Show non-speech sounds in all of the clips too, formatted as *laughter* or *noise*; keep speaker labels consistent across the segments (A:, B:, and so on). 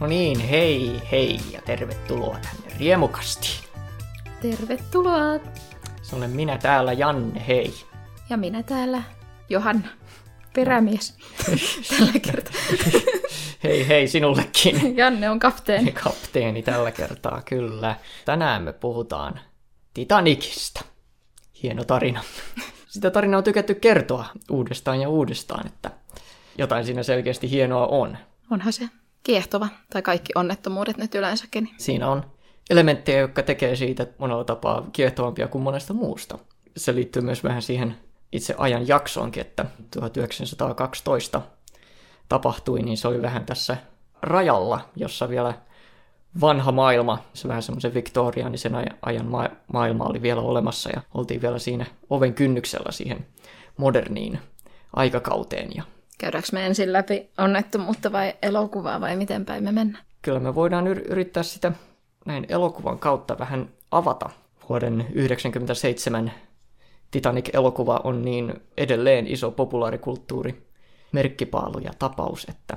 A: No niin, hei hei ja tervetuloa tänne Riemukastiin.
B: Tervetuloa.
A: Se olen minä täällä, Janne, hei.
B: Ja minä täällä, Johanna, perämies. *laughs* tällä kertaa. *laughs*
A: Hei hei sinullekin.
B: Janne on kapteeni. *laughs*
A: Kapteeni tällä kertaa, kyllä. Tänään me puhutaan Titanicista. Hieno tarina. Sitä tarinaa on tykätty kertoa uudestaan ja uudestaan, että jotain siinä selkeästi hienoa on.
B: Onhan se kiehtova, tai kaikki onnettomuudet nyt yleensäkin.
A: Siinä on elementtejä, jotka tekee siitä monella tapaa kiehtovampia kuin monesta muusta. Se liittyy myös vähän siihen itse ajan jaksoonkin, että 1912 tapahtui, niin se oli vähän tässä rajalla, jossa vielä vanha maailma, se vähän semmoisen viktoriaanisen ajan ma- maailma oli vielä olemassa ja oltiin vielä siinä oven kynnyksellä siihen moderniin aikakauteen. Ja
B: Käydäänkö me ensin läpi onnettomuutta vai elokuvaa vai miten päin me mennään?
A: kyllä me voidaan yr- yrittää sitä näin elokuvan kautta vähän avata. Vuoden 1997 Titanic-elokuva on niin edelleen iso populaarikulttuuri, merkkipaalu ja tapaus, että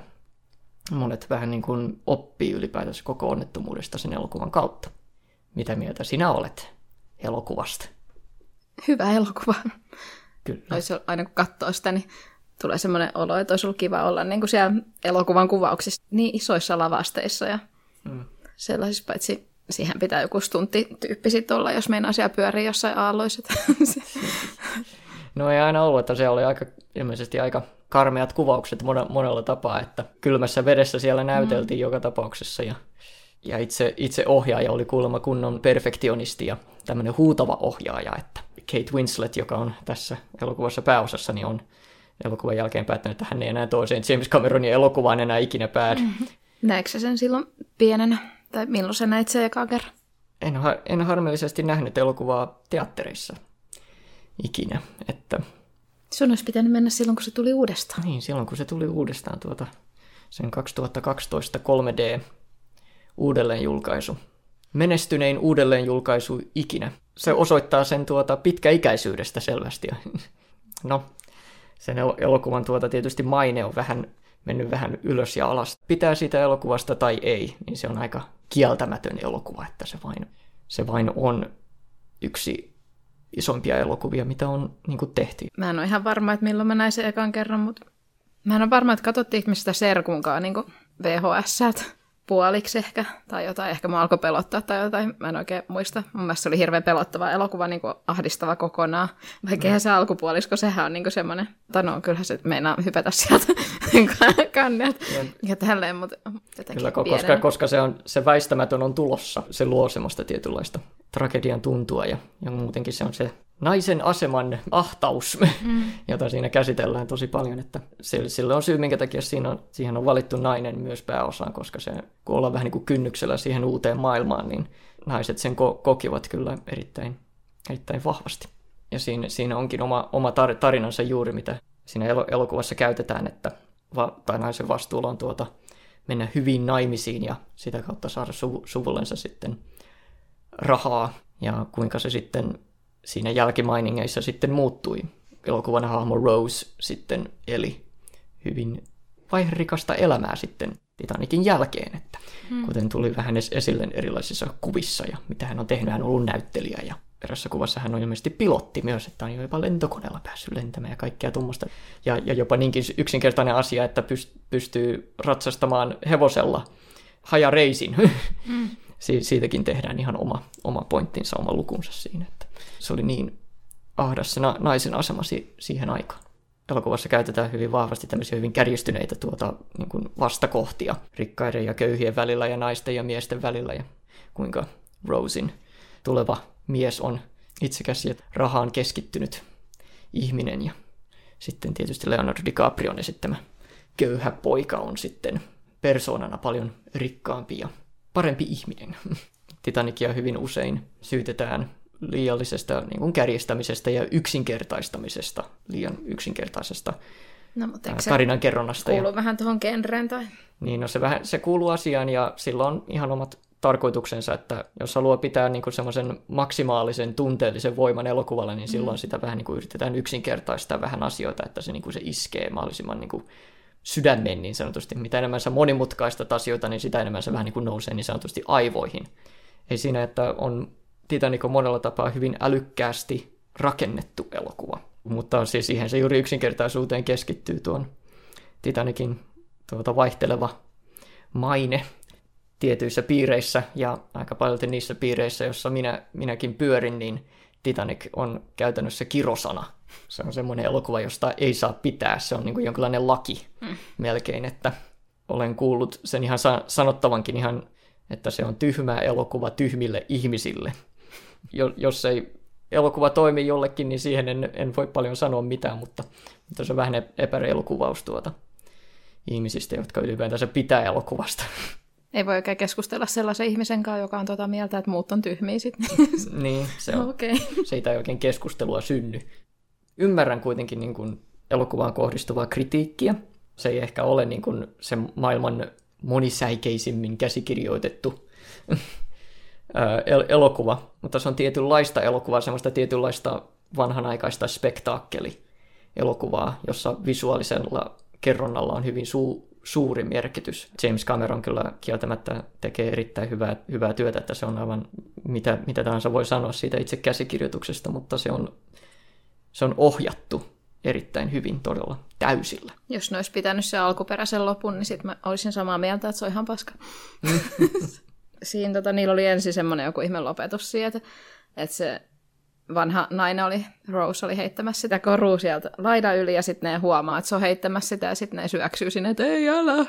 A: monet vähän niin kuin oppii ylipäätänsä koko onnettomuudesta sen elokuvan kautta. Mitä mieltä sinä olet elokuvasta?
B: Hyvä elokuva.
A: Kyllä.
B: Olisi aina kun katsoo sitä, niin tulee semmoinen olo, että olisi ollut kiva olla niin kuin siellä elokuvan kuvauksissa niin isoissa lavasteissa ja
A: Mm.
B: sellaisissa, paitsi siihen pitää joku stuntti-tyyppi sitten olla, jos meinaa siellä pyörii jossain aalloissa. *laughs*
A: No ei aina ollut, että se oli aika, ilmeisesti aika karmeat kuvaukset monella, monella tapaa, että kylmässä vedessä siellä näyteltiin mm. joka tapauksessa ja, ja itse, itse ohjaaja oli kuulemma kunnon perfektionisti ja tämmöinen huutava ohjaaja, että Kate Winslet, joka on tässä elokuvassa pääosassa, niin on elokuvan jälkeen päättänyt, että hän ei enää toiseen James Cameronin elokuvaan enää ikinä päädy. Mm.
B: Näetkö sen silloin pienenä? Tai milloin sä näit sen ekaa kerran?
A: En, ha- en harmillisesti nähnyt elokuvaa teattereissa ikinä, että
B: Sun olisi pitänyt mennä silloin, kun se tuli uudestaan.
A: Niin, silloin kun se tuli uudestaan tuota, sen 2012 3D uudelleenjulkaisu. Menestynein uudelleenjulkaisu ikinä. Se osoittaa sen tuota pitkäikäisyydestä selvästi. *laughs* No, sen el- elokuvan tuota tietysti maine on vähän mennyt vähän ylös ja alas. Pitää siitä elokuvasta tai ei, niin se on aika kieltämätön elokuva, että se vain, se vain on yksi isompia elokuvia, mitä on niin kuin tehty.
B: Mä en ole ihan varma, että milloin mä näin sen ekan kerran, mutta mä en ole varma, että katsottiinko me sitä serkunkaan niin VHS puoliksi ehkä, tai jotain, ehkä mua alkoi pelottaa tai jotain, mä en oikein muista. Mun mielestä se oli hirveän pelottava elokuva, niin kuin ahdistava kokonaan, vaikka eihän se alkupuolisko, sehän on niin kuin semmoinen, tai no kyllähän se meinaa hypätä sieltä *laughs* kannet ja tälleen, mutta jotenkin
A: Kyllä,
B: pienenä.
A: koska, koska se, on, se väistämätön on tulossa. Se luo semmoista tietynlaista tragedian tuntua ja, ja muutenkin se on se naisen aseman ahtaus, mm. jota siinä käsitellään tosi paljon. Että sille, on syy, minkä takia siinä on, siihen on valittu nainen myös pääosaan, koska se, kun ollaan vähän niin kuin kynnyksellä siihen uuteen maailmaan, niin naiset sen ko- kokivat kyllä erittäin, erittäin vahvasti. Ja siinä, siinä onkin oma, oma tar- tarinansa juuri, mitä siinä elo- elokuvassa käytetään, että va- tai naisen vastuulla on tuota, mennä hyvin naimisiin ja sitä kautta saada suvu- suvullensa sitten rahaa ja kuinka se sitten siinä jälkimainingeissa sitten muuttui. Elokuvan hahmo Rose sitten eli hyvin vaiherikasta elämää sitten Titanicin jälkeen, että hmm. kuten tuli vähän es- esille erilaisissa kuvissa ja mitä hän on tehnyt, hän on ollut näyttelijä ja erässä kuvassa hän on ilmeisesti pilotti myös, että on jopa lentokoneella päässyt lentämään ja kaikkea tuommoista. Ja, ja jopa niinkin yksinkertainen asia, että pyst- pystyy ratsastamaan hevosella hajareisin. *laughs* Mm. Si- siitäkin tehdään ihan oma, oma pointtinsa, oma lukunsa siinä. Että se oli niin ahdas se na- naisen asema si- siihen aikaan. Elokuvassa käytetään hyvin vahvasti tämmöisiä hyvin kärjistyneitä tuota, niin kuin vastakohtia rikkaiden ja köyhien välillä ja naisten ja miesten välillä ja kuinka Rosin tuleva mies on itsekäs ja rahaan keskittynyt ihminen ja sitten tietysti Leonardo DiCaprion esittämä köyhä poika on sitten persoonana paljon rikkaampi ja parempi ihminen. *laughs* Titanicia hyvin usein syytetään liiallisesta niin kuin kärjistämisestä ja yksinkertaistamisesta, liian yksinkertaisesta
B: No, mutta
A: ää, tarinan kerronnasta. Ja,
B: kuulu vähän tuohon genreen tai...
A: niin, no se, vähän, se kuuluu asiaan ja sillä on ihan omat tarkoituksensa, että jos haluaa pitää niin kuin semmoisen maksimaalisen tunteellisen voiman elokuvalle, niin silloin mm. sitä vähän niin kuin yritetään yksinkertaistaa vähän asioita, että se, niin kuin se iskee mahdollisimman niin kuin sydämen niin sanotusti. Mitä enemmän sä monimutkaista asioita, niin sitä enemmän se vähän niin kuin nousee niin sanotusti aivoihin. Ei siinä, että on Titanic on monella tapaa hyvin älykkäästi rakennettu elokuva. Mutta siis siihen se juuri yksinkertaisuuteen keskittyy tuon Titanicin tuota vaihteleva maine tietyissä piireissä ja aika paljon niissä piireissä, joissa minä, minäkin pyörin, niin Titanic on käytännössä kirosana. Se on semmoinen elokuva, josta ei saa pitää. Se on niin kuin jonkinlainen laki mm. melkein, että olen kuullut sen ihan sanottavankin ihan, että se on tyhmä elokuva tyhmille ihmisille. Jos ei elokuva toimi jollekin, niin siihen en, en voi paljon sanoa mitään, mutta, mutta se on vähän epäreilu kuvaus tuota ihmisistä, jotka ylipäätänsä pitää elokuvasta. *laughs*
B: Ei voi oikein keskustella sellaisen ihmisen kanssa, joka on tuota mieltä, että muut on tyhmiä sitten. *laughs*
A: niin, se on. Okay. Siitä ei oikein keskustelua synny. Ymmärrän kuitenkin niin kuin elokuvaan kohdistuvaa kritiikkiä. Se ei ehkä ole niin kuin se maailman monisäikeisimmin käsikirjoitettu el- elokuva, mutta se on tietynlaista elokuvaa, semmoista tietynlaista vanhanaikaista spektaakkeli elokuvaa, jossa visuaalisella kerronnalla on hyvin su- suuri merkitys. James Cameron kyllä kieltämättä tekee erittäin hyvää, hyvää työtä, että se on aivan mitä, mitä tahansa voi sanoa siitä itse käsikirjoituksesta, mutta se on, se on ohjattu erittäin hyvin todella täysillä.
B: Jos ne olisi pitänyt se alkuperäisen lopun, niin sitten mä olisin samaa mieltä, että se on ihan paska. *laughs* Siinä tota, niillä oli ensin semmoinen joku ihme lopetus siihen, että, se vanha nainen oli, Rose oli heittämässä sitä korua sieltä laida yli, ja sitten ne huomaa, että se on heittämässä sitä, ja sitten ne syöksyy sinne, että ei älä.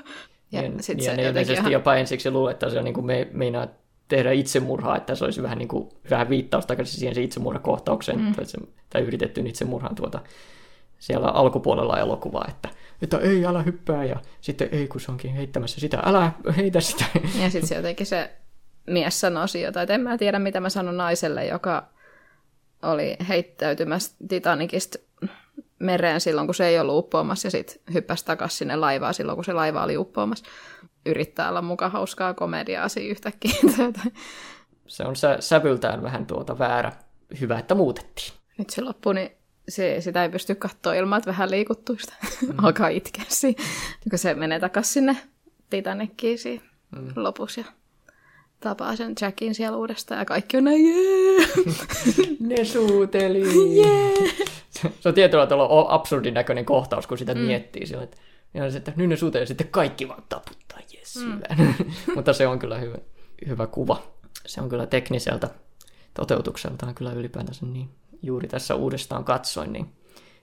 A: Ja, niin, sit ja se ne ilmeisesti ihan... jopa ensiksi luulee, että se on niin kuin me, meinaa tehdä itsemurhaa, että se olisi vähän, niin kuin, vähän viittaus takaisin siihen se itsemurhakohtaukseen, mm. tai, se, tai yritetty itsemurhaan tuota, siellä alkupuolella elokuvaa, että, että ei, älä hyppää, ja sitten ei, kun se onkin heittämässä sitä, älä heitä sitä.
B: Ja sitten se jotenkin se mies sanoi jotain, että en mä tiedä, mitä mä sanon naiselle, joka oli heittäytymässä Titanicista mereen silloin, kun se ei ollut uppoamassa, ja sitten hyppäsi takaisin sinne laivaan silloin, kun se laiva oli uppoamassa. Yrittää olla mukaan hauskaa komediaa siinä yhtäkkiä. *laughs*
A: se on sä, sävyltään vähän tuota väärä. Hyvä, että muutettiin.
B: Nyt se loppu, niin se, sitä ei pysty katsoa ilman, että vähän liikuttuista. Mm. *laughs* Alkaa itkeä siinä, kun se menee takaisin sinne Titanickiin siinä mm. lopussa. Ja tapaa sen Jackin siellä uudestaan ja kaikki on näin, jee! *laughs*
A: ne suuteli!
B: Jee! *laughs*
A: Se on tietyllä tavalla absurdin näköinen kohtaus, kun sitä mm. miettii sillä, että, ja se, että nyt ne suuteli ja sitten kaikki vaan taputtaa, jes, mm. *laughs* Mutta se on kyllä hyvä, hyvä kuva. Se on kyllä tekniseltä toteutukseltaan kyllä ylipäätänsä niin. Juuri tässä uudestaan katsoin, niin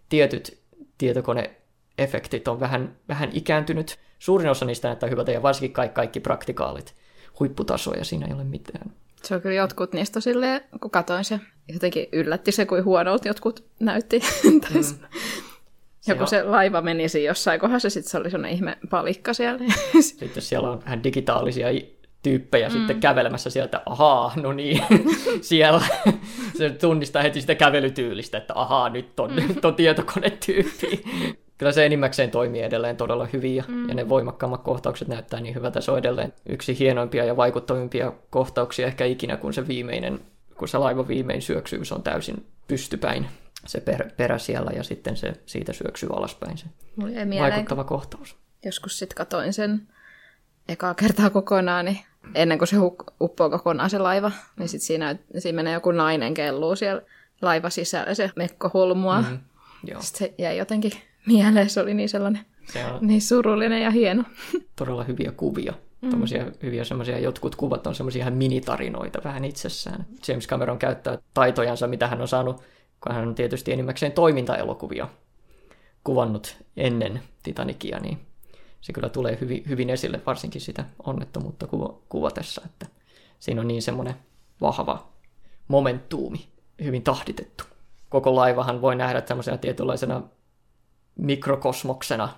A: tietyt tietokoneefektit on vähän, vähän ikääntynyt. Suurin osa niistä näyttää hyvältä ja varsinkin kaikki, kaikki praktikaalit huipputasoja, siinä ei ole mitään.
B: Se on kyllä jotkut niistä silleen, kun katoin se, jotenkin yllätti se, kuin huonolta jotkut näytti. *laughs* Mm. Joku se laiva meni siinä jossain kohdassa, sitten se oli sellainen ihme palikka siellä. *laughs*
A: Sitten siellä on vähän digitaalisia tyyppejä mm. sitten kävelemässä sieltä, ahaa, no niin, *laughs* siellä. Se tunnistaa heti sitä kävelytyylistä, että ahaa, nyt on, mm. nyt on tietokonetyyppi kyllä se enimmäkseen toimii edelleen todella hyvin ja, mm. ja ne voimakkaammat kohtaukset näyttää niin hyvältä. Se on edelleen yksi hienoimpia ja vaikuttavimpia kohtauksia ehkä ikinä, kun se viimeinen, kun se laiva viimein syöksyy, se on täysin pystypäin se per, perä siellä ja sitten se siitä syöksyy alaspäin se vaikuttava kohtaus.
B: Joskus sitten katoin sen ekaa kertaa kokonaan, niin ennen kuin se uppoo kokonaan se laiva, niin sitten siinä, siinä menee joku nainen kelluu siellä laiva sisällä, se mekko hulmua. Mm, joo. Sitten se jäi jotenkin mieleen. Se oli niin sellainen se on niin surullinen ja hieno.
A: Todella hyviä kuvia. Mm. Tuommoisia hyviä semmoisia, jotkut kuvat on semmoisia ihan minitarinoita vähän itsessään. James Cameron käyttää taitojansa, mitä hän on saanut, kun hän on tietysti enimmäkseen toimintaelokuvia kuvannut ennen Titanicia, niin se kyllä tulee hyvin, hyvin esille, varsinkin sitä onnettomuutta kuvatessa, että siinä on niin semmoinen vahva momentuumi, hyvin tahditettu. Koko laivahan voi nähdä tämmöisenä tietynlaisena mikrokosmoksena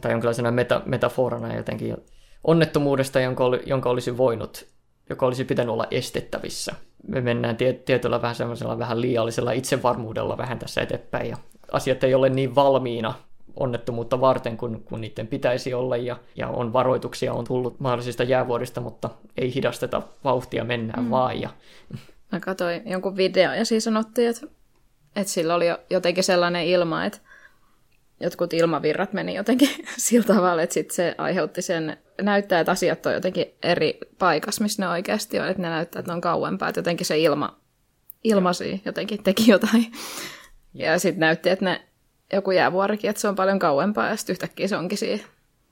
A: tai jonkinlaisena meta, metaforana jotenkin onnettomuudesta, jonka, oli, jonka olisi voinut, joka olisi pitänyt olla estettävissä. Me mennään tie, tietyllä vähän semmoisella vähän liiallisella itsevarmuudella vähän tässä eteenpäin ja asiat ei ole niin valmiina onnettomuutta varten, kun, kun niiden pitäisi olla, ja, ja on varoituksia, on tullut mahdollisista jäävuorista, mutta ei hidasteta vauhtia, mennään mm. vaan. Ja...
B: Mä katsoin jonkun video, ja siis sanottiin, että, että sillä oli jotenkin sellainen ilma, että jotkut ilmavirrat meni jotenkin *laughs* sillä tavalla, että sit se aiheutti sen, näyttää, että asiat on jotenkin eri paikassa, missä ne oikeasti on, että ne näyttää, että ne on kauempaa, että jotenkin se ilma, ilmasi jotenkin teki jotain. Ja, sitten näytti, että ne, joku jäävuorikin, että se on paljon kauempaa, ja sitten yhtäkkiä se onkin siinä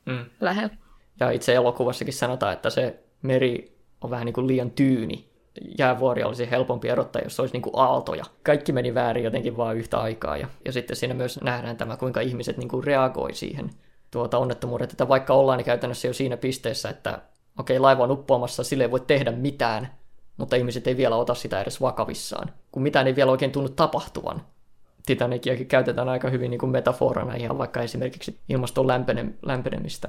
B: mm. lähellä.
A: Ja itse elokuvassakin sanotaan, että se meri on vähän niin kuin liian tyyni. Jäävuori olisi helpompi erottaa, jos olisi niin kuin aaltoja. Kaikki meni väärin jotenkin vaan yhtä aikaa. Ja, ja sitten siinä myös nähdään tämä, kuinka ihmiset niin kuin reagoi siihen tuota onnettomuudet, että vaikka ollaan niin käytännössä jo siinä pisteessä, että okei, okay, laiva on uppoamassa, sille ei voi tehdä mitään, mutta ihmiset ei vielä ota sitä edes vakavissaan, kun mitään ei vielä oikein tunnu tapahtuvan. Titanikiakin käytetään aika hyvin niin kuin metaforana ihan vaikka esimerkiksi ilmaston lämpenemistä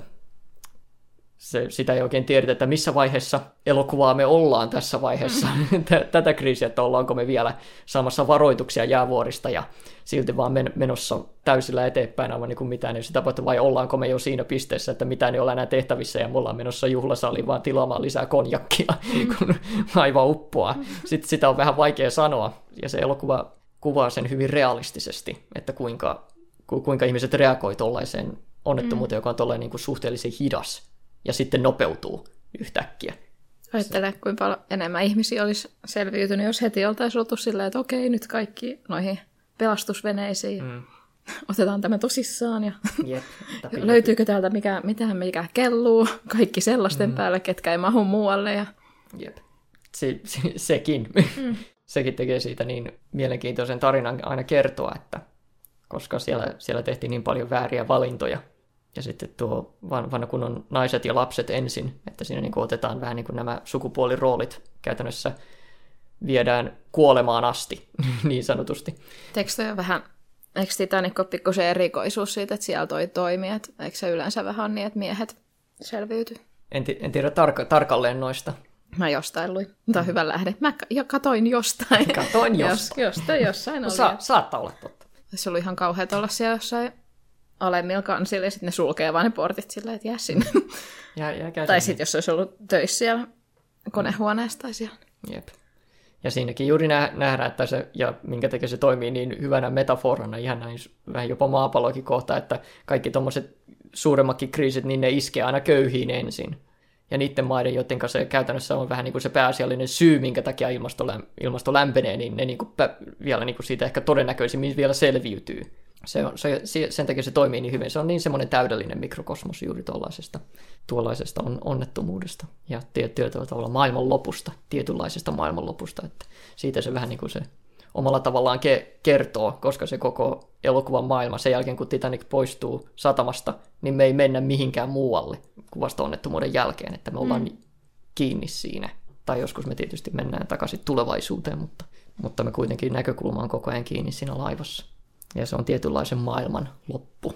A: se, sitä ei oikein tiedetä, että missä vaiheessa elokuvaa me ollaan tässä vaiheessa mm. *laughs* tätä kriisiä, että ollaanko me vielä saamassa varoituksia jäävuorista ja silti vaan men- menossa täysillä eteenpäin aivan niin kuin mitään ei sitä tapahtu, vai ollaanko me jo siinä pisteessä, että mitään ei ole enää tehtävissä ja me ollaan menossa juhlasaliin vaan tilaamaan lisää konjakkia, *laughs* mm. kun laiva uppoaa. Mm. Sitten sitä on vähän vaikea sanoa ja se elokuva kuvaa sen hyvin realistisesti, että kuinka, ku, kuinka ihmiset reagoivat tuollaiseen onnettomuuteen, mm. joka on tuollainen niin kuin suhteellisen hidas ja sitten nopeutuu yhtäkkiä.
B: Ajattele, kuinka paljon enemmän ihmisiä olisi selviytynyt, jos heti oltaisiin oltu silleen, että okei, nyt kaikki noihin pelastusveneisiin. Mm. *laughs* Otetaan tämä tosissaan ja *laughs* Jep, *laughs* löytyykö täältä mikä, mitähän mikä kelluu, kaikki sellaisten mm. päälle, ketkä ei mahu muualle. Ja...
A: Jep. Se, se, sekin. Mm. sekin tekee siitä niin mielenkiintoisen tarinan aina kertoa, että koska siellä, siellä tehtiin niin paljon vääriä valintoja, ja sitten tuo vanha kunnon naiset ja lapset ensin, että siinä niin kuin otetaan vähän niin kuin nämä sukupuoliroolit käytännössä viedään kuolemaan asti, *laughs* niin sanotusti.
B: Tekstö on vähän, eikö Titanic ole pikkusen erikoisuus siitä, että siellä toi toimii, että eikö se yleensä vähän niin, että miehet selviytyy?
A: En, t- en tiedä tarka- tarkalleen noista.
B: Mä jostain luin. Tämä on hyvä lähde. Mä jo katoin jostain.
A: Katoin jostain. *laughs*
B: Jos, jostain jossain oli.
A: Sa- saattaa olla totta.
B: Se oli ihan kauhea olla siellä jossain alemmilla kansilla ja sitten ne sulkee vaan ne portit silleen, että jää sinne.
A: Ja, ja
B: tai sitten jos olisi ollut töissä siellä konehuoneessa tai siellä.
A: Jep. Ja siinäkin juuri nähdään, että se, ja minkä takia se toimii niin hyvänä metaforana, ihan näin vähän jopa maapallokin kohta, että kaikki tuommoiset suuremmatkin kriisit, niin ne iskee aina köyhiin ensin. Ja niiden maiden, joiden kanssa se käytännössä on vähän niin kuin se pääasiallinen syy, minkä takia ilmasto, ilmasto lämpenee, niin ne niin kuin vielä niin kuin siitä ehkä todennäköisimmin vielä selviytyy se on, se, sen takia se toimii niin hyvin. Se on niin semmoinen täydellinen mikrokosmos juuri tuollaisesta, tuollaisesta on, onnettomuudesta ja tietyllä tavalla maailmanlopusta, tietynlaisesta maailmanlopusta. Että siitä se vähän niin kuin se omalla tavallaan ke- kertoo, koska se koko elokuvan maailma sen jälkeen, kun Titanic poistuu satamasta, niin me ei mennä mihinkään muualle kuin vasta onnettomuuden jälkeen, että me ollaan mm. kiinni siinä. Tai joskus me tietysti mennään takaisin tulevaisuuteen, mutta, mutta me kuitenkin näkökulma on koko ajan kiinni siinä laivassa ja se on tietynlaisen maailman loppu.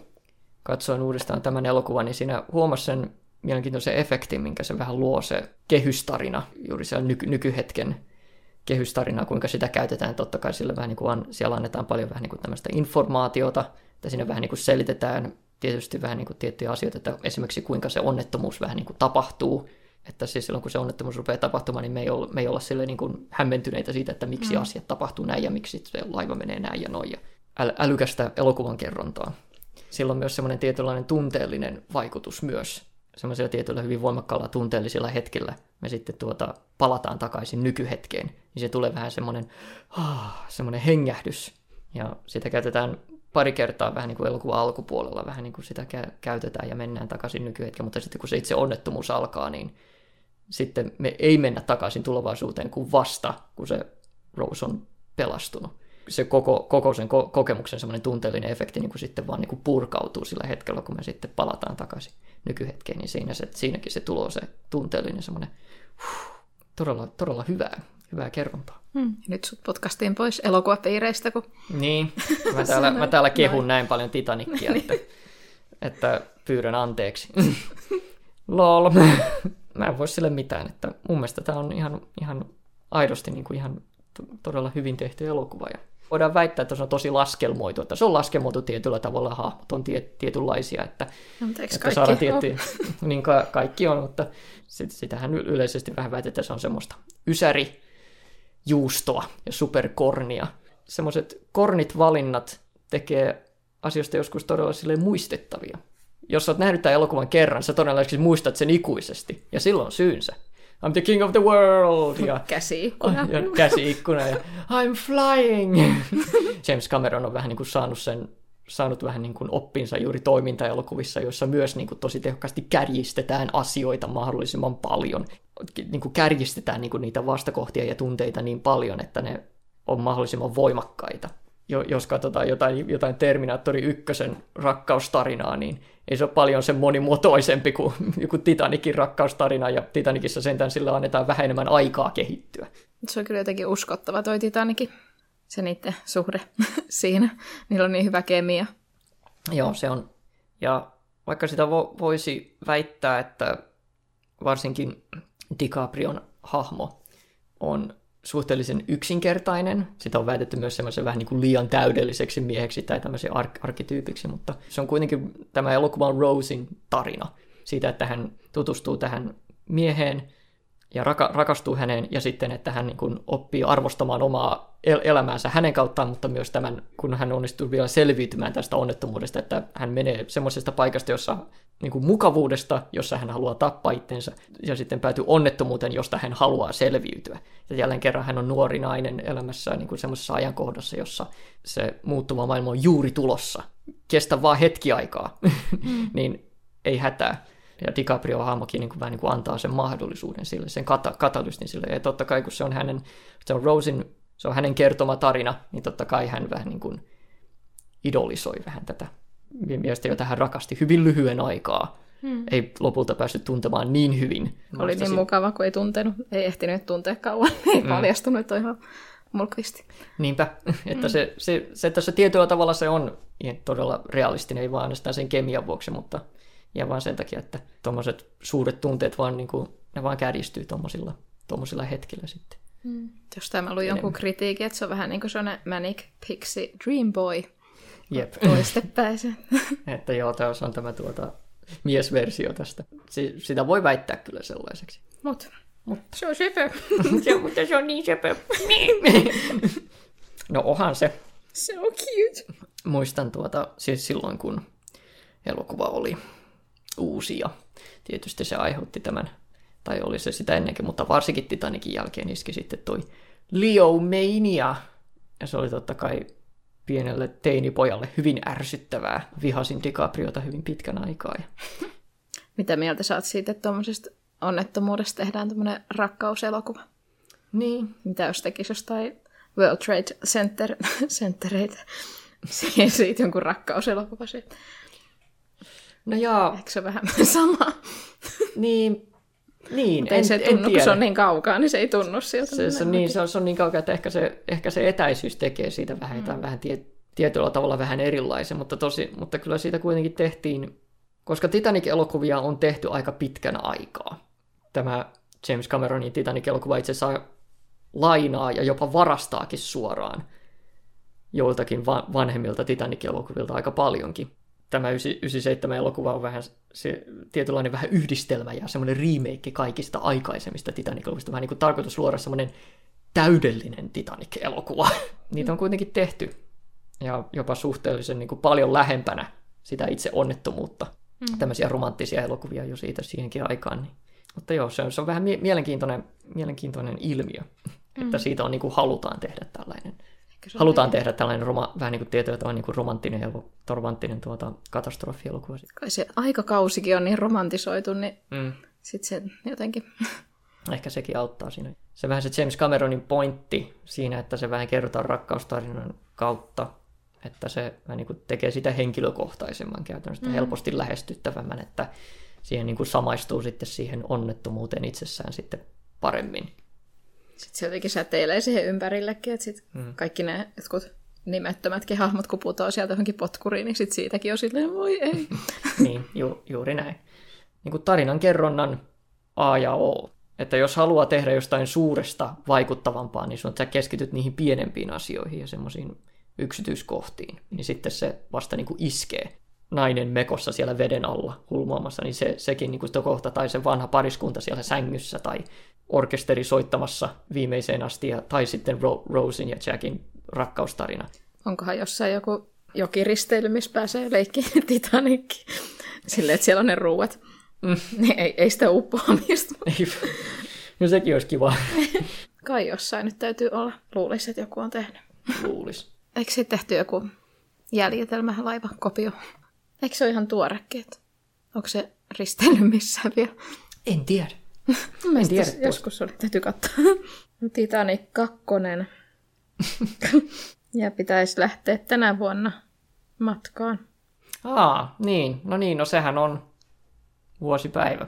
A: Katsoin uudestaan tämän elokuvan, niin siinä huomasin sen mielenkiintoisen efektin, minkä se vähän luo se kehystarina, juuri se nyky- nykyhetken kehystarina, kuinka sitä käytetään. Totta kai sillä vähän niin kuin, siellä annetaan paljon vähän niin kuin tämmöistä informaatiota, että siinä vähän niin kuin selitetään tietysti vähän niin kuin tiettyjä asioita, että esimerkiksi kuinka se onnettomuus vähän niin kuin tapahtuu, että siis silloin kun se onnettomuus rupeaa tapahtumaan, niin me ei olla, me ei olla niin kuin hämmentyneitä siitä, että miksi mm. asiat tapahtuu näin ja miksi se laiva menee näin ja noin. Ja älykästä elokuvan kerrontaa. Sillä on myös semmoinen tietynlainen tunteellinen vaikutus myös. Semmoisilla tietyillä hyvin voimakkailla tunteellisilla hetkillä me sitten tuota, palataan takaisin nykyhetkeen. Niin se tulee vähän semmoinen, ah, semmoinen hengähdys. Ja sitä käytetään pari kertaa vähän niin kuin elokuvan alkupuolella, vähän niin kuin sitä kä- käytetään ja mennään takaisin nykyhetkeen, mutta sitten kun se itse onnettomuus alkaa, niin sitten me ei mennä takaisin tulevaisuuteen kuin vasta, kun se Rose on pelastunut se koko, koko sen ko- kokemuksen semmoinen tunteellinen efekti niin kuin sitten vaan niin kuin purkautuu sillä hetkellä, kun me sitten palataan takaisin nykyhetkeen, niin siinä se, siinäkin se tulo se tunteellinen semmoinen huh, todella, todella hyvää, hyvää kerrontaa.
B: Hmm. Nyt sut podcastiin pois elokuvapiireistä, kun...
A: Niin, *laughs* mä täällä, mä täällä kehun näin, näin paljon Titanicia, että, että pyydän anteeksi. *laughs* Lol. Mä en voi sille mitään, että mun mielestä tämä on ihan, ihan aidosti niin kuin ihan todella hyvin tehty elokuva ja voidaan väittää, että se on tosi laskelmoitu, että se on laskelmoitu tietyllä tavalla, hahmot on tie, tietynlaisia, että,
B: no, että saadaan tiettyjä, *laughs*
A: niin ka- kaikki on, mutta sit, sitähän yleisesti vähän väitetään, että se on semmoista ysäri juustoa ja superkornia. Semmoiset kornit valinnat tekee asioista joskus todella silleen muistettavia. Jos oot nähnyt tämän elokuvan kerran, sä todella muistat sen ikuisesti. Ja silloin syynsä. I'm the king of the world. Ja, *laughs*
B: käsiikkuna.
A: Ja käsiikkuna ja I'm flying. *laughs* James Cameron on vähän niin kuin saanut sen saanut vähän niin kuin oppinsa juuri toimintaelokuvissa, joissa myös niin kuin tosi tehokkaasti kärjistetään asioita mahdollisimman paljon. Niin kuin kärjistetään niin kuin niitä vastakohtia ja tunteita niin paljon, että ne on mahdollisimman voimakkaita. Jo, jos katsotaan jotain, jotain Terminaattori ykkösen rakkaustarinaa, niin ei se ole paljon sen monimuotoisempi kuin *laughs* joku Titanikin rakkaustarina, ja Titanikissa sentään sillä annetaan vähän enemmän aikaa kehittyä.
B: Se on kyllä jotenkin uskottava toi Titanikin, se niiden suhde *laughs* siinä. Niillä on niin hyvä kemia.
A: Joo, se on. Ja vaikka sitä vo- voisi väittää, että varsinkin DiCaprion hahmo on suhteellisen yksinkertainen. Sitä on väitetty myös semmoisen vähän niin kuin liian täydelliseksi mieheksi tai tämmöisen ar- arkkityypiksi, mutta se on kuitenkin tämä elokuva on Rosin tarina siitä, että hän tutustuu tähän mieheen ja raka- rakastuu häneen ja sitten, että hän niin kuin oppii arvostamaan omaa el- elämäänsä hänen kauttaan, mutta myös tämän, kun hän onnistuu vielä selviytymään tästä onnettomuudesta, että hän menee semmoisesta paikasta, jossa niin kuin mukavuudesta, jossa hän haluaa tappaa itsensä, ja sitten päätyy onnettomuuteen, josta hän haluaa selviytyä. Ja jälleen kerran hän on nuori nainen elämässä niin kuin semmoisessa ajankohdassa, jossa se muuttuva maailma on juuri tulossa. Kestä vaan hetki aikaa, *laughs* mm. niin ei hätää. Ja DiCaprio hahmokin niin kuin vähän niin kuin antaa sen mahdollisuuden sille, sen kata- katalystin sille. Ja totta kai, kun se on hänen, se on Rosin, se on hänen kertoma tarina, niin totta kai hän vähän niin kuin idolisoi vähän tätä miestä, jota hän rakasti hyvin lyhyen aikaa. Hmm. Ei lopulta päässyt tuntemaan niin hyvin.
B: Oli niin mukava, kun ei tuntenut, ei ehtinyt tuntea kauan, *laughs* ei hmm. paljastunut, että on ihan mulkvisti.
A: Niinpä, että hmm. se, se, se tässä tietyllä tavalla se on todella realistinen, ei vaan ainoastaan sen kemian vuoksi, mutta ja vaan sen takia, että tuommoiset suuret tunteet vaan, niin kuin, ne vaan kärjistyy tuommoisilla, tuommoisilla hetkillä sitten.
B: Mm. Jostain mä luin jonkun kritiikin, että se on vähän niin kuin sellainen Manic Pixie Dream Boy.
A: Jep.
B: Toistepäin se. *laughs*
A: että joo, tässä on tämä tuota, miesversio tästä. Si- sitä voi väittää kyllä sellaiseksi.
B: Mut, Mut. se on sepö. *laughs*
A: se, mutta se on niin sepö. *laughs* no ohan se.
B: Se on cute.
A: Muistan tuota, siis silloin kun elokuva oli uusi ja tietysti se aiheutti tämän, tai oli se sitä ennenkin, mutta varsinkin Titanikin jälkeen iski sitten toi Leo Mania. Ja se oli totta kai pienelle teinipojalle hyvin ärsyttävää. Vihasin DiCapriota hyvin pitkän aikaa. *laughs*
B: Mitä mieltä saat siitä, että tuommoisesta onnettomuudesta tehdään tämmöinen rakkauselokuva?
A: Niin.
B: Mitä jos tekisi jostain World Trade Center, *laughs* Centereitä *laughs* siitä jonkun rakkauselokuva siitä?
A: No joo.
B: Eikö se vähän *laughs* sama?
A: Niin, niin,
B: ei en, se tunnu, kun se on niin kaukaa, niin se ei tunnu siltä.
A: Se, se, niin, se, on, se on niin kaukaa, että ehkä se, ehkä se etäisyys tekee siitä vähän, mm. vähän tie, tietyllä tavalla vähän erilaisen, mutta, tosi, mutta kyllä siitä kuitenkin tehtiin, koska Titanic-elokuvia on tehty aika pitkän aikaa. Tämä James Cameronin Titanic-elokuva itse asiassa lainaa ja jopa varastaakin suoraan joiltakin vanhemmilta Titanic-elokuvilta aika paljonkin tämä 97 elokuva on vähän se tietynlainen vähän yhdistelmä ja semmoinen remake kaikista aikaisemmista Titanic-elokuvista. Vähän niin kuin tarkoitus luoda semmoinen täydellinen Titanic-elokuva. *laughs* Niitä on kuitenkin tehty ja jopa suhteellisen niin kuin paljon lähempänä sitä itse onnettomuutta. Mm. Tämmöisiä romanttisia elokuvia jo siitä siihenkin aikaan. Niin. Mutta joo, se on, se on vähän mielenkiintoinen, mielenkiintoinen ilmiö, *laughs* mm. että siitä on niin kuin halutaan tehdä tällainen halutaan tehdä tällainen roma, vähän niin kuin tietyllä niin kuin romanttinen ja romanttinen tuota, katastrofielokuva.
B: Kai se aikakausikin on niin romantisoitu, niin mm. sitten se jotenkin... *laughs*
A: Ehkä sekin auttaa siinä. Se vähän se James Cameronin pointti siinä, että se vähän kerrotaan rakkaustarinan kautta, että se vähän niin kuin tekee sitä henkilökohtaisemman käytännössä, mm. helposti lähestyttävämmän, että siihen niin kuin samaistuu sitten siihen onnettomuuteen itsessään sitten paremmin.
B: Sitten se jotenkin säteilee siihen ympärillekin, että sit mm. kaikki ne jotkut nimettömätkin hahmot, kun putoaa sieltä johonkin potkuriin, niin sit siitäkin on silleen, voi ei. *laughs*
A: niin, ju, juuri näin. Niin kuin tarinan kerronnan A ja O. Että jos haluaa tehdä jostain suuresta vaikuttavampaa, niin sun sä keskityt niihin pienempiin asioihin ja semmoisiin yksityiskohtiin. Niin sitten se vasta niin kuin iskee nainen mekossa siellä veden alla hulmuamassa, niin se, sekin niin kuin kohta, tai se vanha pariskunta siellä sängyssä, tai orkesteri soittamassa viimeiseen asti, ja, tai sitten Ro- Rosin ja Jackin rakkaustarina.
B: Onkohan jossain joku jokiristeily, missä pääsee leikkiin *laughs* Titanicki. Silleen, että siellä on ne ruuat. Mm. *laughs* Ei, ei sitä uppoamista. *laughs*
A: Ei. No sekin olisi kiva.
B: Kai jossain nyt täytyy olla. Luulisi, että joku on tehnyt.
A: Luulis.
B: Eikö sitten tehty joku jäljitelmä laivakopio? Eikö se ole ihan tuorekin? että Onko se risteily missään vielä?
A: En tiedä.
B: En
A: tiedä.
B: Joskus oli, täytyy katsoa. *laughs* Titanic 2. *laughs* ja pitäisi lähteä tänä vuonna matkaan.
A: Aa, niin. No niin, no sehän on vuosipäivä.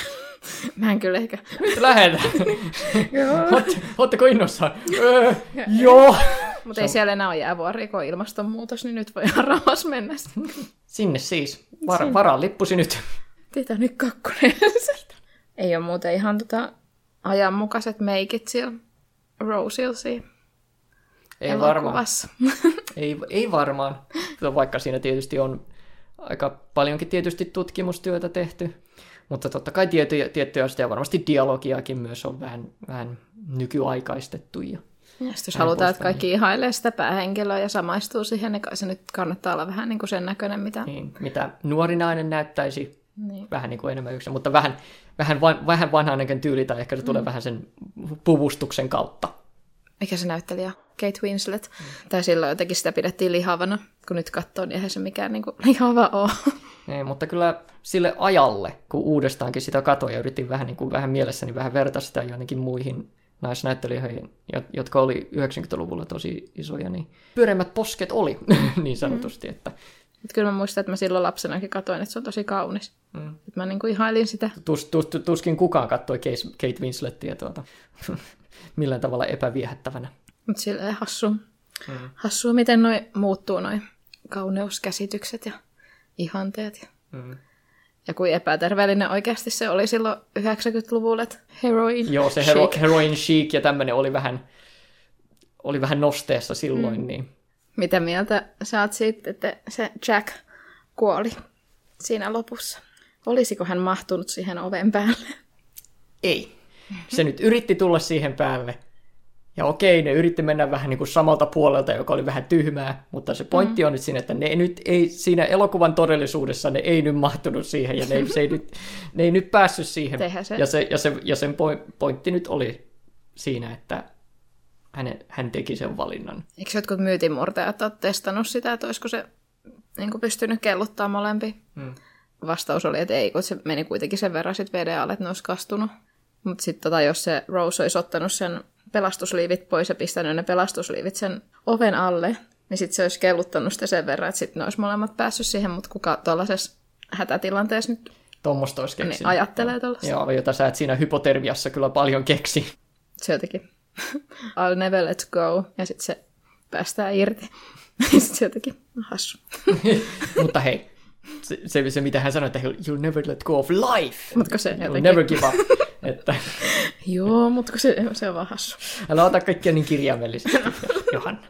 A: *laughs*
B: Mä en kyllä ehkä...
A: Nyt lähdetään. Ootteko innossaan? Öö, joo.
B: Mutta ei siellä enää ole jäävuoria, kun on ilmastonmuutos, niin nyt voi ihan rauhassa mennä.
A: Sinne siis. Var, varaa lippusi nyt.
B: Titanic 2. ei ole muuten ihan tota ajanmukaiset meikit siellä Roseilsiin
A: Ei varmaan. *laughs* Ei, ei varmaan. No, Vaikka siinä tietysti on aika paljonkin tietysti tutkimustyötä tehty. Mutta totta kai tiettyjä, tiettyjä asioita ja varmasti dialogiakin myös on vähän, vähän nykyaikaistettu. Ja...
B: Ja jos halutaan, että kaikki ihailee sitä päähenkilöä ja samaistuu siihen, niin kai se nyt kannattaa olla vähän niin kuin sen näköinen, mitä...
A: Niin, mitä nuori nainen näyttäisi
B: Niin.
A: vähän niin kuin enemmän yksin, mutta vähän, vähän, van, vähän vanhanainen tyyli, tai ehkä se tulee vähän sen puvustuksen kautta.
B: Mikä se näyttelijä? Kate Winslet. Mm. Tai silloin jotenkin sitä pidettiin lihavana, kun nyt katsoo, niin eihän se mikään niin kuin *laughs* lihava ole.
A: Ei, mutta kyllä sille ajalle, kun uudestaankin sitä katoin ja yritin vähän, niin kuin, vähän mielessäni vähän verta sitä joihinkin muihin naisnäyttelijöihin, jo- jotka oli 90-luvulla tosi isoja, niin pyöreimmät posket oli *laughs* niin sanotusti, että
B: Mutta kyllä mä muistan, että mä silloin lapsenakin katsoin, että se on tosi kaunis.
A: Mm.
B: Että mä niin kuin ihailin sitä.
A: tus, tus, tuskin kukaan katsoi Kate Winslettiä tuota, *laughs* millään tavalla epäviehättävänä.
B: Mutta silleen hassu.
A: Mm.
B: Hassua, miten noi muuttuu noi kauneuskäsitykset ja ihanteet. Ja,
A: Mm.
B: ja kuin epäterveellinen oikeasti se oli silloin 90-luvulla, että heroin
A: Joo, se hero,
B: chic.
A: heroin chic ja tämmöinen oli vähän, oli vähän nosteessa silloin, mm. niin
B: Mitä mieltä sä oot siitä, että se Jack kuoli siinä lopussa? Olisiko hän mahtunut siihen oven päälle?
A: ei. Se nyt yritti tulla siihen päälle. Ja okei, ne yritti mennä vähän niin kuin samalta puolelta, joka oli vähän tyhmää, mutta se pointti mm. on nyt siinä, että ne nyt ei, siinä elokuvan todellisuudessa ne ei nyt mahtunut siihen, ja ne ei, se ei nyt, ne ei nyt päässyt siihen.
B: Se.
A: Ja, se, ja, se, ja sen poi- pointti nyt oli siinä, että hän, hän teki sen valinnan.
B: Eikö jotkut myytinmurtajat ole testannut sitä, että olisiko se niin kuin pystynyt kelluttaa molempi?
A: Mm.
B: Vastaus oli, että ei, kun se meni kuitenkin sen verran sit veden alle, että ne olisi kastunut. Mutta sitten tota, jos se Rose olisi ottanut sen pelastusliivit pois ja pistänyt ne pelastusliivit sen oven alle, niin sitten se olisi kelluttanut sitä sen verran, että sitten ne olisi molemmat päässyt siihen, mutta kuka tuollaisessa hätätilanteessa nyt
A: Tuommoista olisi
B: niin
A: keksinyt.
B: ajattelee tuollaista.
A: Joo, jota sä et siinä hypotermiassa kyllä paljon keksi.
B: Se jotenkin, *laughs* I'll never let go, ja sitten se päästää irti. *laughs* sitten se jotenkin hassu. *laughs*
A: Mutta hei, se, se, se, mitä hän sanoi, että you'll never let go of life.
B: Mutta se
A: You'll
B: jotenkin...
A: never give up. että
B: Joo, mutta se, se on vaan hassu.
A: älä ota kaikkia niin kirjaimellisesti, Johanna.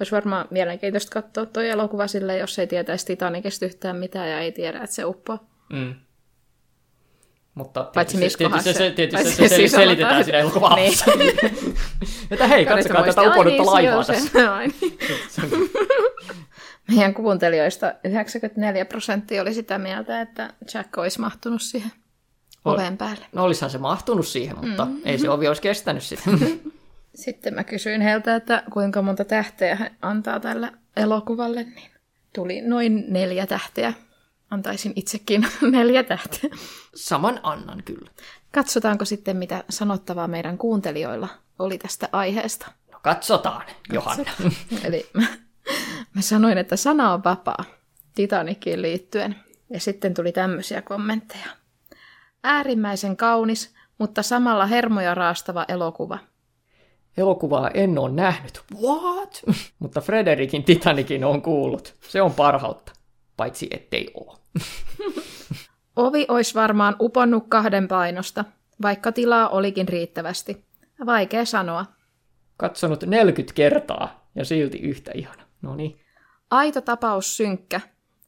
B: Olisi varmaan mielenkiintoista katsoa tuo elokuva sille, jos ei tietäisi Titanicista yhtään mitään ja ei tiedä, että se uppoaa.
A: Mm. Mutta
B: Paitsi
A: tietysti,
B: missä
A: tietysti, se, tietysti
B: paitsi
A: se, se,
B: siis
A: selitetään siinä elokuvan
B: Niin. *laughs*
A: että hei, katsokaa tätä uponnutta laivaa tässä.
B: Meidän kuuntelijoista 94 prosenttia oli sitä mieltä, että Jack olisi mahtunut siihen
A: Ol-
B: oven päälle.
A: No olisihan se mahtunut siihen, mutta mm. ei se ovi olisi kestänyt sitä. *laughs*
B: Sitten mä kysyin heiltä, että kuinka monta tähteä he antaa tälle elokuvalle, niin tuli noin neljä tähteä. Antaisin itsekin *laughs* neljä tähteä.
A: Saman annan kyllä.
B: Katsotaanko sitten, mitä sanottavaa meidän kuuntelijoilla oli tästä aiheesta.
A: No katsotaan, Johanna. *laughs*
B: Eli mä, mä sanoin, että sana on vapaa Titanikiin liittyen. Ja sitten tuli tämmöisiä kommentteja. Äärimmäisen kaunis, mutta samalla hermoja raastava elokuva.
A: Elokuvaa en ole nähnyt. What? *laughs* Mutta Frederikin Titanikin on kuullut. Se on parhautta. Paitsi ettei oo. *laughs*
B: Ovi olisi varmaan uponnut kahden painosta, vaikka tilaa olikin riittävästi. Vaikea sanoa.
A: Katsonut 40 kertaa ja silti yhtä ihana. No niin.
B: Aito tapaus synkkä.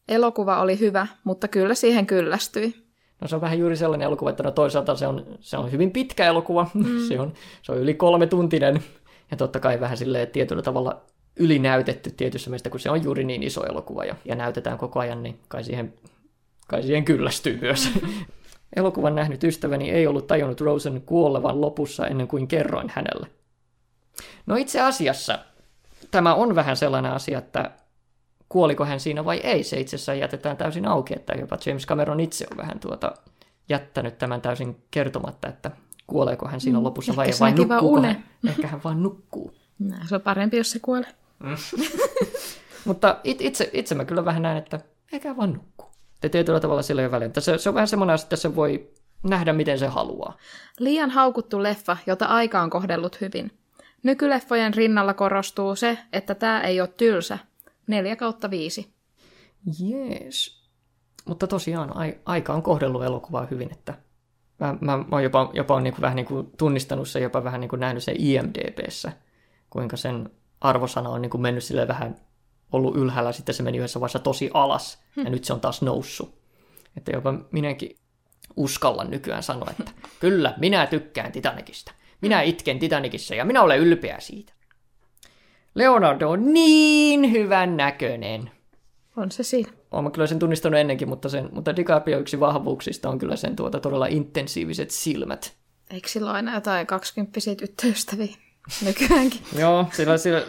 B: Elokuva oli hyvä, mutta kyllä siihen kyllästyi.
A: No se on vähän juuri sellainen elokuva, että no toisaalta se on, se on hyvin pitkä elokuva. *laughs* Mm. se, on, se on yli kolme tuntinen. Ja totta kai vähän silleen tietyllä tavalla ylinäytetty tietyssä mielessä, kun se on juuri niin iso elokuva ja, ja näytetään koko ajan, niin kai siihen, kai siihen kyllästyy myös. *laughs* Elokuvan nähnyt ystäväni ei ollut tajunnut Rosen kuolevan lopussa ennen kuin kerroin hänelle. No itse asiassa tämä on vähän sellainen asia, että kuoliko hän siinä vai ei. Se itse asiassa jätetään täysin auki, että jopa James Cameron itse on vähän tuota jättänyt tämän täysin kertomatta, että kuoleeko hän siinä mm, lopussa vai, vai nukkuuko hän. Ehkä hän vaan nukkuu.
B: No, se on parempi, jos se kuolee. *laughs*
A: Mutta it, itse, itse mä kyllä vähän näen, että eikä vaan nukkuu. Te tietyllä tavalla sillä ei ole väliä. Se, se on vähän semmoinen asia, että se voi nähdä, miten se haluaa.
B: Liian haukuttu leffa, jota aika on kohdellut hyvin. Nykyleffojen rinnalla korostuu se, että tämä ei ole tylsä. 4 kautta 5.
A: Jees. Mutta tosiaan ai, aika on kohdellut elokuvaa hyvin, että mä, mä, mä oon jopa, jopa on niin kuin vähän niin kuin tunnistanut sen, jopa vähän niin kuin nähnyt sen IMDBssä, kuinka sen arvosana on niin kuin mennyt sille vähän ollut ylhäällä, sitten se meni yhdessä vaiheessa tosi alas, ja nyt se on taas noussut. Että jopa minäkin uskallan nykyään sanoa, että kyllä, minä tykkään Titanicista. Minä itken Titanicissa ja minä olen ylpeä siitä. Leonardo on niin hyvän näköinen.
B: On se siinä.
A: Olen kyllä sen tunnistanut ennenkin, mutta, sen, mutta DiCaprio yksi vahvuuksista on kyllä sen tuota todella intensiiviset silmät.
B: Eikö sillä ole aina jotain 20 tyttöystäviä *laughs* nykyäänkin?
A: joo, sillä, sillä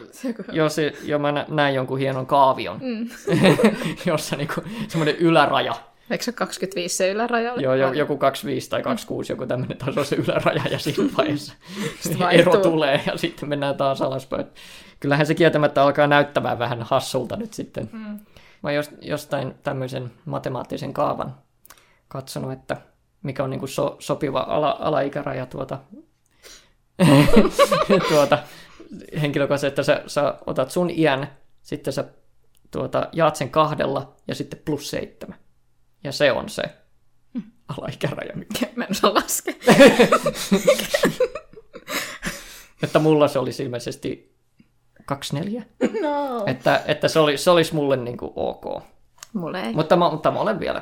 A: *laughs* joo, se, joo, mä näin jonkun hienon kaavion, mm. *laughs* jossa niinku semmoinen yläraja
B: Eikö se 25 se yläraja?
A: Joo, jo, joku 25 tai 26, joku tämmöinen taso se yläraja, ja siinä vaiheessa ero tulee, ja sitten mennään taas alaspäin. Kyllähän se kieltämättä alkaa näyttämään vähän hassulta nyt sitten. Mm. Mä oon jostain tämmöisen matemaattisen kaavan katsonut, että mikä on niin kuin so, sopiva ala, alaikäraja tuota, *laughs* tuota, henkilökohtaisesti, että sä, sä otat sun iän, sitten sä tuota, jaat sen kahdella ja sitten plus seitsemän. Ja se on se hmm. alaikäraja. *laughs*
B: Mä en osaa laskea. *laughs*
A: että mulla se olisi ilmeisesti 24.
B: No.
A: Että, että se, oli, se olisi mulle niin kuin ok.
B: Mulle ei.
A: Mutta mä, mutta mä olen vielä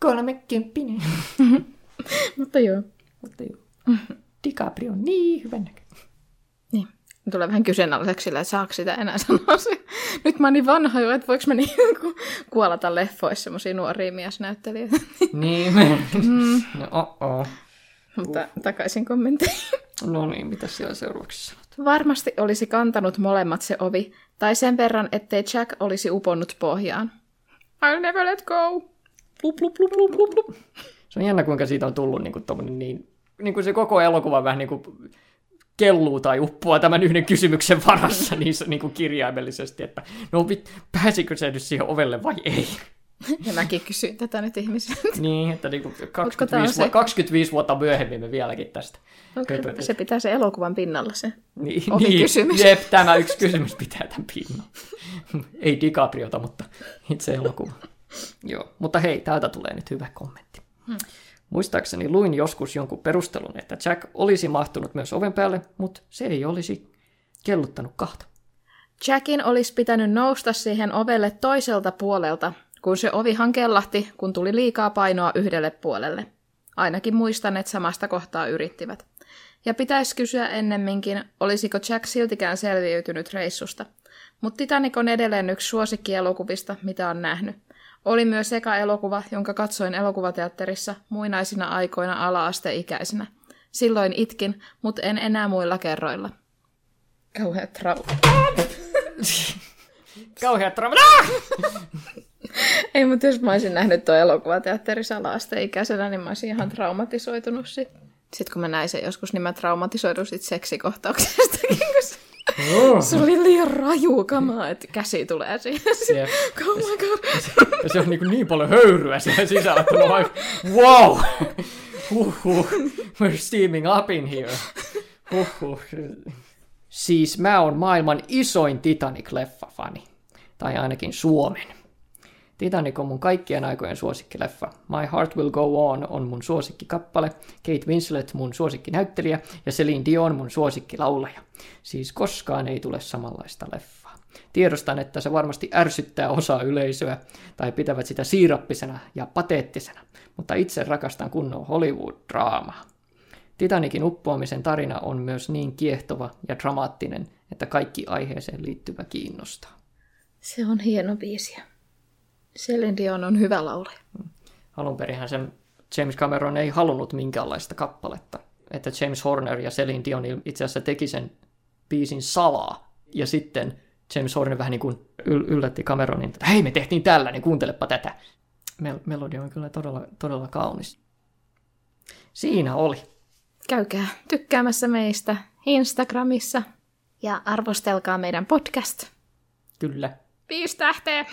A: kolmekymppinen.
B: mutta joo.
A: Mutta joo. DiCaprio on niin hyvän näköinen.
B: Niin. Tulee vähän kyseenalaiseksi sillä, että saako sitä enää sanoa se. Nyt mä oon niin vanha jo, että voiko mä niin kuolata leffoissa semmoisia nuoria miesnäyttelijöitä.
A: niin. mm. No, oh, oh.
B: Mutta takaisin kommentteihin.
A: No niin, mitä siellä seuraavaksi sanot?
B: Varmasti olisi kantanut molemmat se ovi, tai sen verran, ettei Jack olisi uponnut pohjaan. I'll never let go. Blup, blup, blup, blup, blup, blup.
A: Se on jännä, kuinka siitä on tullut niin kuin, niin, niin kuin se koko elokuva vähän niin kuin kelluu tai uppoaa tämän yhden kysymyksen varassa *laughs* niin, niin kuin kirjaimellisesti, että no pääsikö se nyt siihen ovelle vai ei.
B: Ja mäkin kysyin tätä nyt ihmisiltä.
A: niin, että niin kuin 25, vu- 25 vuotta myöhemmin me vieläkin tästä.
B: Okay, se pitää se elokuvan pinnalla se
A: niin, niin, kysymys. Jep, tämä yksi kysymys pitää tämän pinnalla. *laughs* ei DiCapriota, mutta itse elokuva. *laughs* Joo, mutta hei, täältä tulee nyt hyvä kommentti. Hmm. Muistaakseni luin joskus jonkun perustelun, että Jack olisi mahtunut myös oven päälle, mutta se ei olisi kelluttanut kahta.
B: Jackin olisi pitänyt nousta siihen ovelle toiselta puolelta, kun se ovihan kellahti, kun tuli liikaa painoa yhdelle puolelle. Ainakin muistan, että samasta kohtaa yrittivät. Ja pitäisi kysyä ennemminkin, olisiko Jack siltikään selviytynyt reissusta. Mutta Titanic on edelleen yksi suosikkielokuvista, mitä on nähnyt. Oli myös eka elokuva, jonka katsoin elokuvateatterissa muinaisina aikoina ala-asteikäisenä. Silloin itkin, mutta en enää muilla kerroilla. Kauheat trauma. *laughs*
A: Kauheat trauma. *laughs*
B: Ei, mutta jos mä olisin nähnyt tuo elokuvateatterissa ala-asteikäisenä, niin mä olisin ihan traumatisoitunut sit. Sitten kun mä näin sen joskus, niin mä traumatisoidun sit seksikohtauksestakin, kun Oh. Se oli liian raju kamaa, että käsi tulee siihen. Oh my god.
A: Ja se on niin, niin paljon höyryä siellä sisällä, että on like, wow! Huhhuh. We're steaming up in here. Huhhuh. Siis mä oon maailman isoin Titanic-leffa-fani. Tai ainakin Suomen. Titanic on mun kaikkien aikojen suosikkileffa. My Heart Will Go On on mun suosikkikappale, Kate Winslet mun suosikkinäyttelijä ja Celine Dion mun suosikkilaulaja. Siis koskaan ei tule samanlaista leffaa. Tiedostan, että se varmasti ärsyttää osaa yleisöä tai pitävät sitä siirappisena ja pateettisena, mutta itse rakastan kunnon Hollywood-draamaa. Titanikin uppoamisen tarina on myös niin kiehtova ja dramaattinen, että kaikki aiheeseen liittyvä kiinnostaa.
B: Se on hieno biisi. Celine Dion on hyvä laulaja.
A: Alun perinhän sen James Cameron ei halunnut minkäänlaista kappaletta. Että James Horner ja Celine Dion itse asiassa teki sen biisin salaa. Ja sitten James Horner vähän niin kuin yllätti Cameronin, että hei me tehtiin tällä, niin kuuntelepa tätä. Mel- melodia on kyllä todella, todella kaunis. Siinä oli.
B: Käykää tykkäämässä meistä Instagramissa ja arvostelkaa meidän podcast.
A: Kyllä.
B: Viisi tähteä!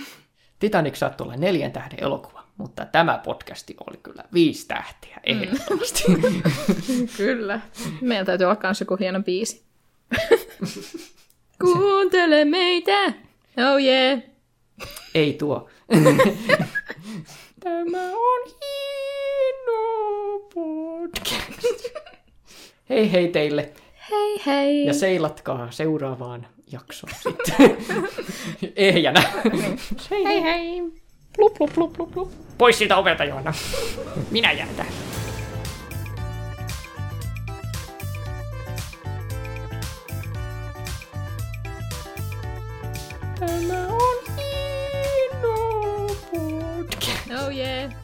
A: Titanic saattoi olla neljän tähden elokuva, mutta tämä podcasti oli kyllä viisi tähtiä ehdottomasti. Mm. *laughs*
B: kyllä. Meillä täytyy olla myös joku hieno biisi. *laughs* Kuuntele meitä! Oh yeah!
A: Ei tuo. *laughs* Tämä on hieno podcast. Hei hei teille.
B: Hei hei.
A: Ja seilatkaa seuraavaan jaksoon sitten. *laughs* Ehjänä.
B: hei hei. hei.
A: Plup, plup, plup, plup, plup. Pois siitä ovelta, Johanna. Minä jään tähän. Tämä on hieno podcast.
B: Oh yeah.